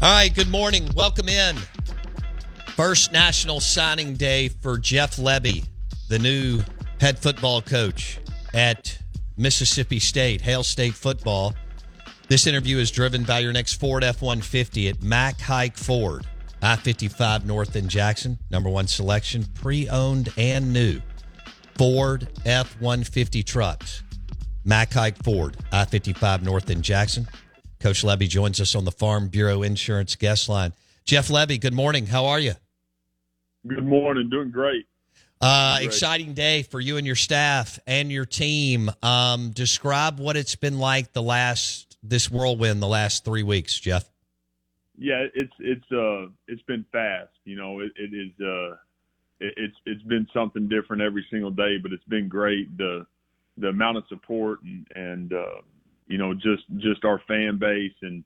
All right, good morning. Welcome in. First national signing day for Jeff Lebby, the new head football coach at Mississippi State, Hail State football. This interview is driven by your next Ford F 150 at Mac Haik Ford, I 55 North in Jackson. Number one selection, pre owned and new. Ford F 150 trucks. Mac Haik Ford, I 55 North in Jackson. Coach Lebby joins us on the Farm Bureau Insurance guest line. Jeff Lebby, good morning. How are you? Good morning. Doing great. Uh, great. Exciting day for you and your staff and your team. Um, describe what it's been like the last this whirlwind the last three weeks, Jeff. Yeah, it's it's uh it's been fast. You know, it, it is uh it, it's it's been something different every single day, but it's been great. The the amount of support and and uh, you know, just just our fan base and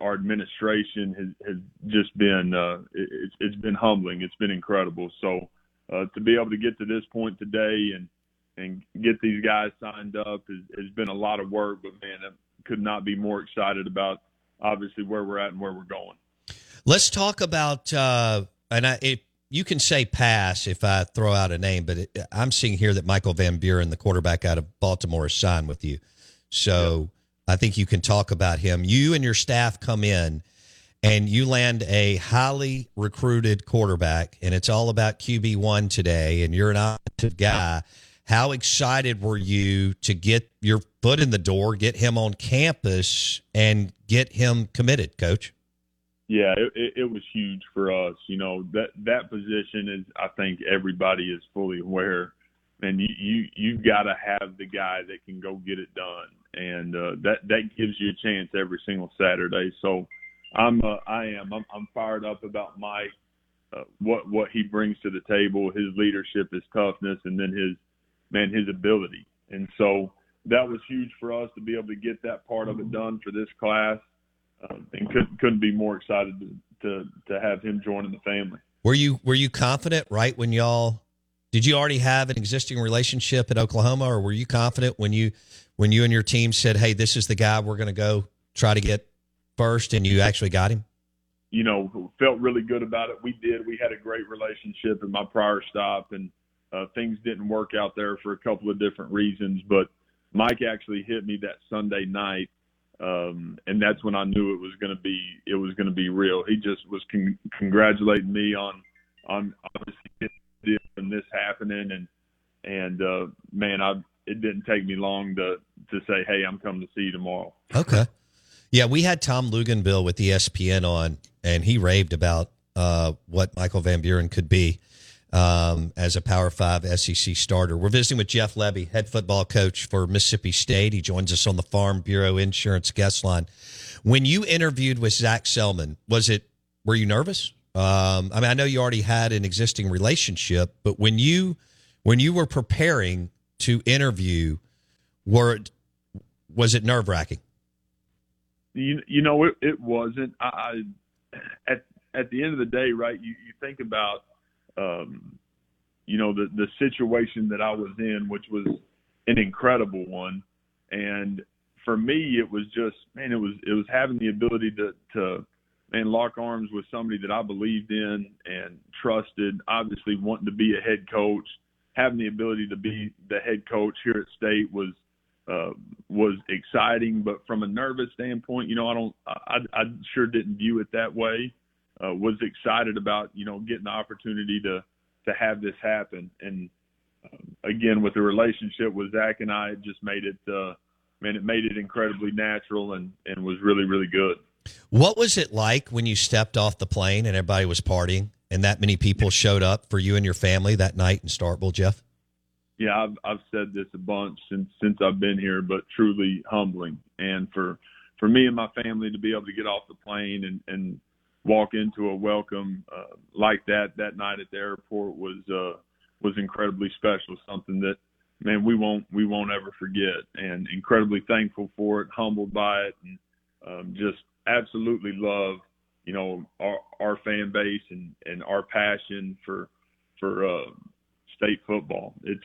our administration has has just been uh, it's it's been humbling. It's been incredible. So uh, to be able to get to this point today and and get these guys signed up has, has been a lot of work. But man, I could not be more excited about obviously where we're at and where we're going. Let's talk about uh, and I, it, you can say pass if I throw out a name, but it, I'm seeing here that Michael Van Buren, the quarterback out of Baltimore, is signed with you. So yep. I think you can talk about him. You and your staff come in and you land a highly recruited quarterback, and it's all about QB1 today, and you're an offensive guy. How excited were you to get your foot in the door, get him on campus, and get him committed, coach? Yeah, it, it was huge for us. You know that that position is. I think everybody is fully aware and you you you've got to have the guy that can go get it done, and uh, that that gives you a chance every single Saturday. So I'm uh, I am I'm, I'm fired up about Mike, uh, what what he brings to the table, his leadership, his toughness, and then his man his ability. And so that was huge for us to be able to get that part of it done for this class, um, and couldn't couldn't be more excited to, to to have him joining the family. Were you were you confident right when y'all did you already have an existing relationship at Oklahoma, or were you confident when you when you and your team said, "Hey, this is the guy we're going to go try to get first, and you actually got him? You know, felt really good about it. We did. We had a great relationship in my prior stop, and uh, things didn't work out there for a couple of different reasons. But Mike actually hit me that Sunday night, um, and that's when I knew it was going to be it was going to be real. He just was con- congratulating me on on obviously deal and this happening and and uh man I it didn't take me long to to say hey I'm coming to see you tomorrow. Okay. Yeah, we had Tom Luginbill with ESPN on and he raved about uh what Michael Van Buren could be um, as a Power Five SEC starter. We're visiting with Jeff Lebby, head football coach for Mississippi State. He joins us on the Farm Bureau Insurance guest line. When you interviewed with Zach Selmon, was it were you nervous? Um, I mean, I know you already had an existing relationship, but when you when you were preparing to interview, were was it nerve wracking? You, you know, it, it wasn't. I, at at the end of the day, right? You you think about, um, you know, the the situation that I was in, which was an incredible one, and for me, it was just man, it was it was having the ability to to and lock arms with somebody that I believed in and trusted. Obviously, wanting to be a head coach, having the ability to be the head coach here at State was uh, was exciting. But from a nervous standpoint, you know, I don't, I, I sure didn't view it that way. Uh, was excited about you know getting the opportunity to to have this happen. And um, again, with the relationship with Zach and I, it just made it. Uh, man, it made it incredibly natural and and was really really good. What was it like when you stepped off the plane and everybody was partying and that many people showed up for you and your family that night in Starkville, Jeff? Yeah, I've I've said this a bunch since since I've been here, but truly humbling. And for for me and my family to be able to get off the plane and and walk into a welcome uh, like that that night at the airport was uh, was incredibly special. Something that man we won't we won't ever forget, and incredibly thankful for it, humbled by it, and um, just absolutely love you know our our fan base and and our passion for for uh, state football. It's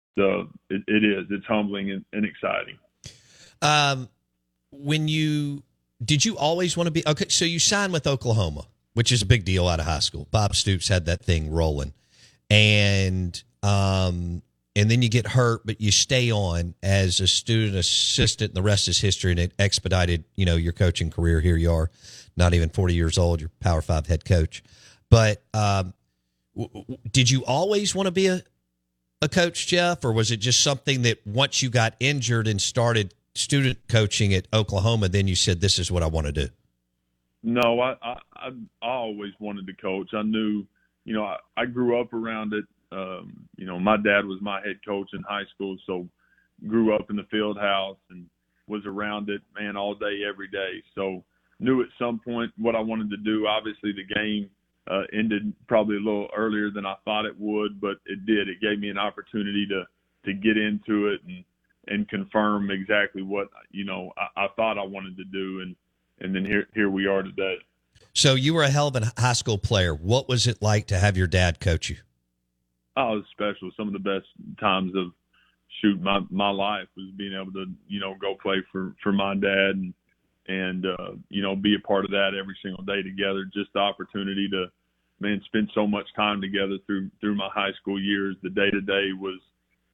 uh, it, it is it's humbling and, and exciting. Um, when you did you always want to be okay? So you signed with Oklahoma, which is a big deal out of high school. Bob Stoops had that thing rolling, and um, and then you get hurt, but you stay on as a student assistant. And the rest is history, and it expedited you know your coaching career. Here you are, not even forty years old. You're Power Five head coach. But um, w- w- did you always want to be a a coach, Jeff, or was it just something that once you got injured and started student coaching at Oklahoma, then you said, "This is what I want to do"? No, I, I I always wanted to coach. I knew, you know, I, I grew up around it. Um, you know, my dad was my head coach in high school, so grew up in the field house and was around it, man, all day, every day. So knew at some point what I wanted to do. Obviously, the game uh, ended probably a little earlier than I thought it would, but it did. It gave me an opportunity to to get into it and and confirm exactly what you know I, I thought I wanted to do, and and then here here we are today. So you were a hell of a high school player. What was it like to have your dad coach you? Oh, it was special. Some of the best times of shoot my my life was being able to you know go play for for my dad and and uh, you know be a part of that every single day together. Just the opportunity to man spend so much time together through through my high school years. The day to day was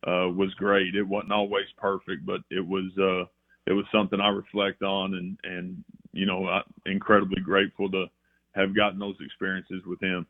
uh, was great. It wasn't always perfect, but it was uh, it was something I reflect on and and you know I'm incredibly grateful to have gotten those experiences with him.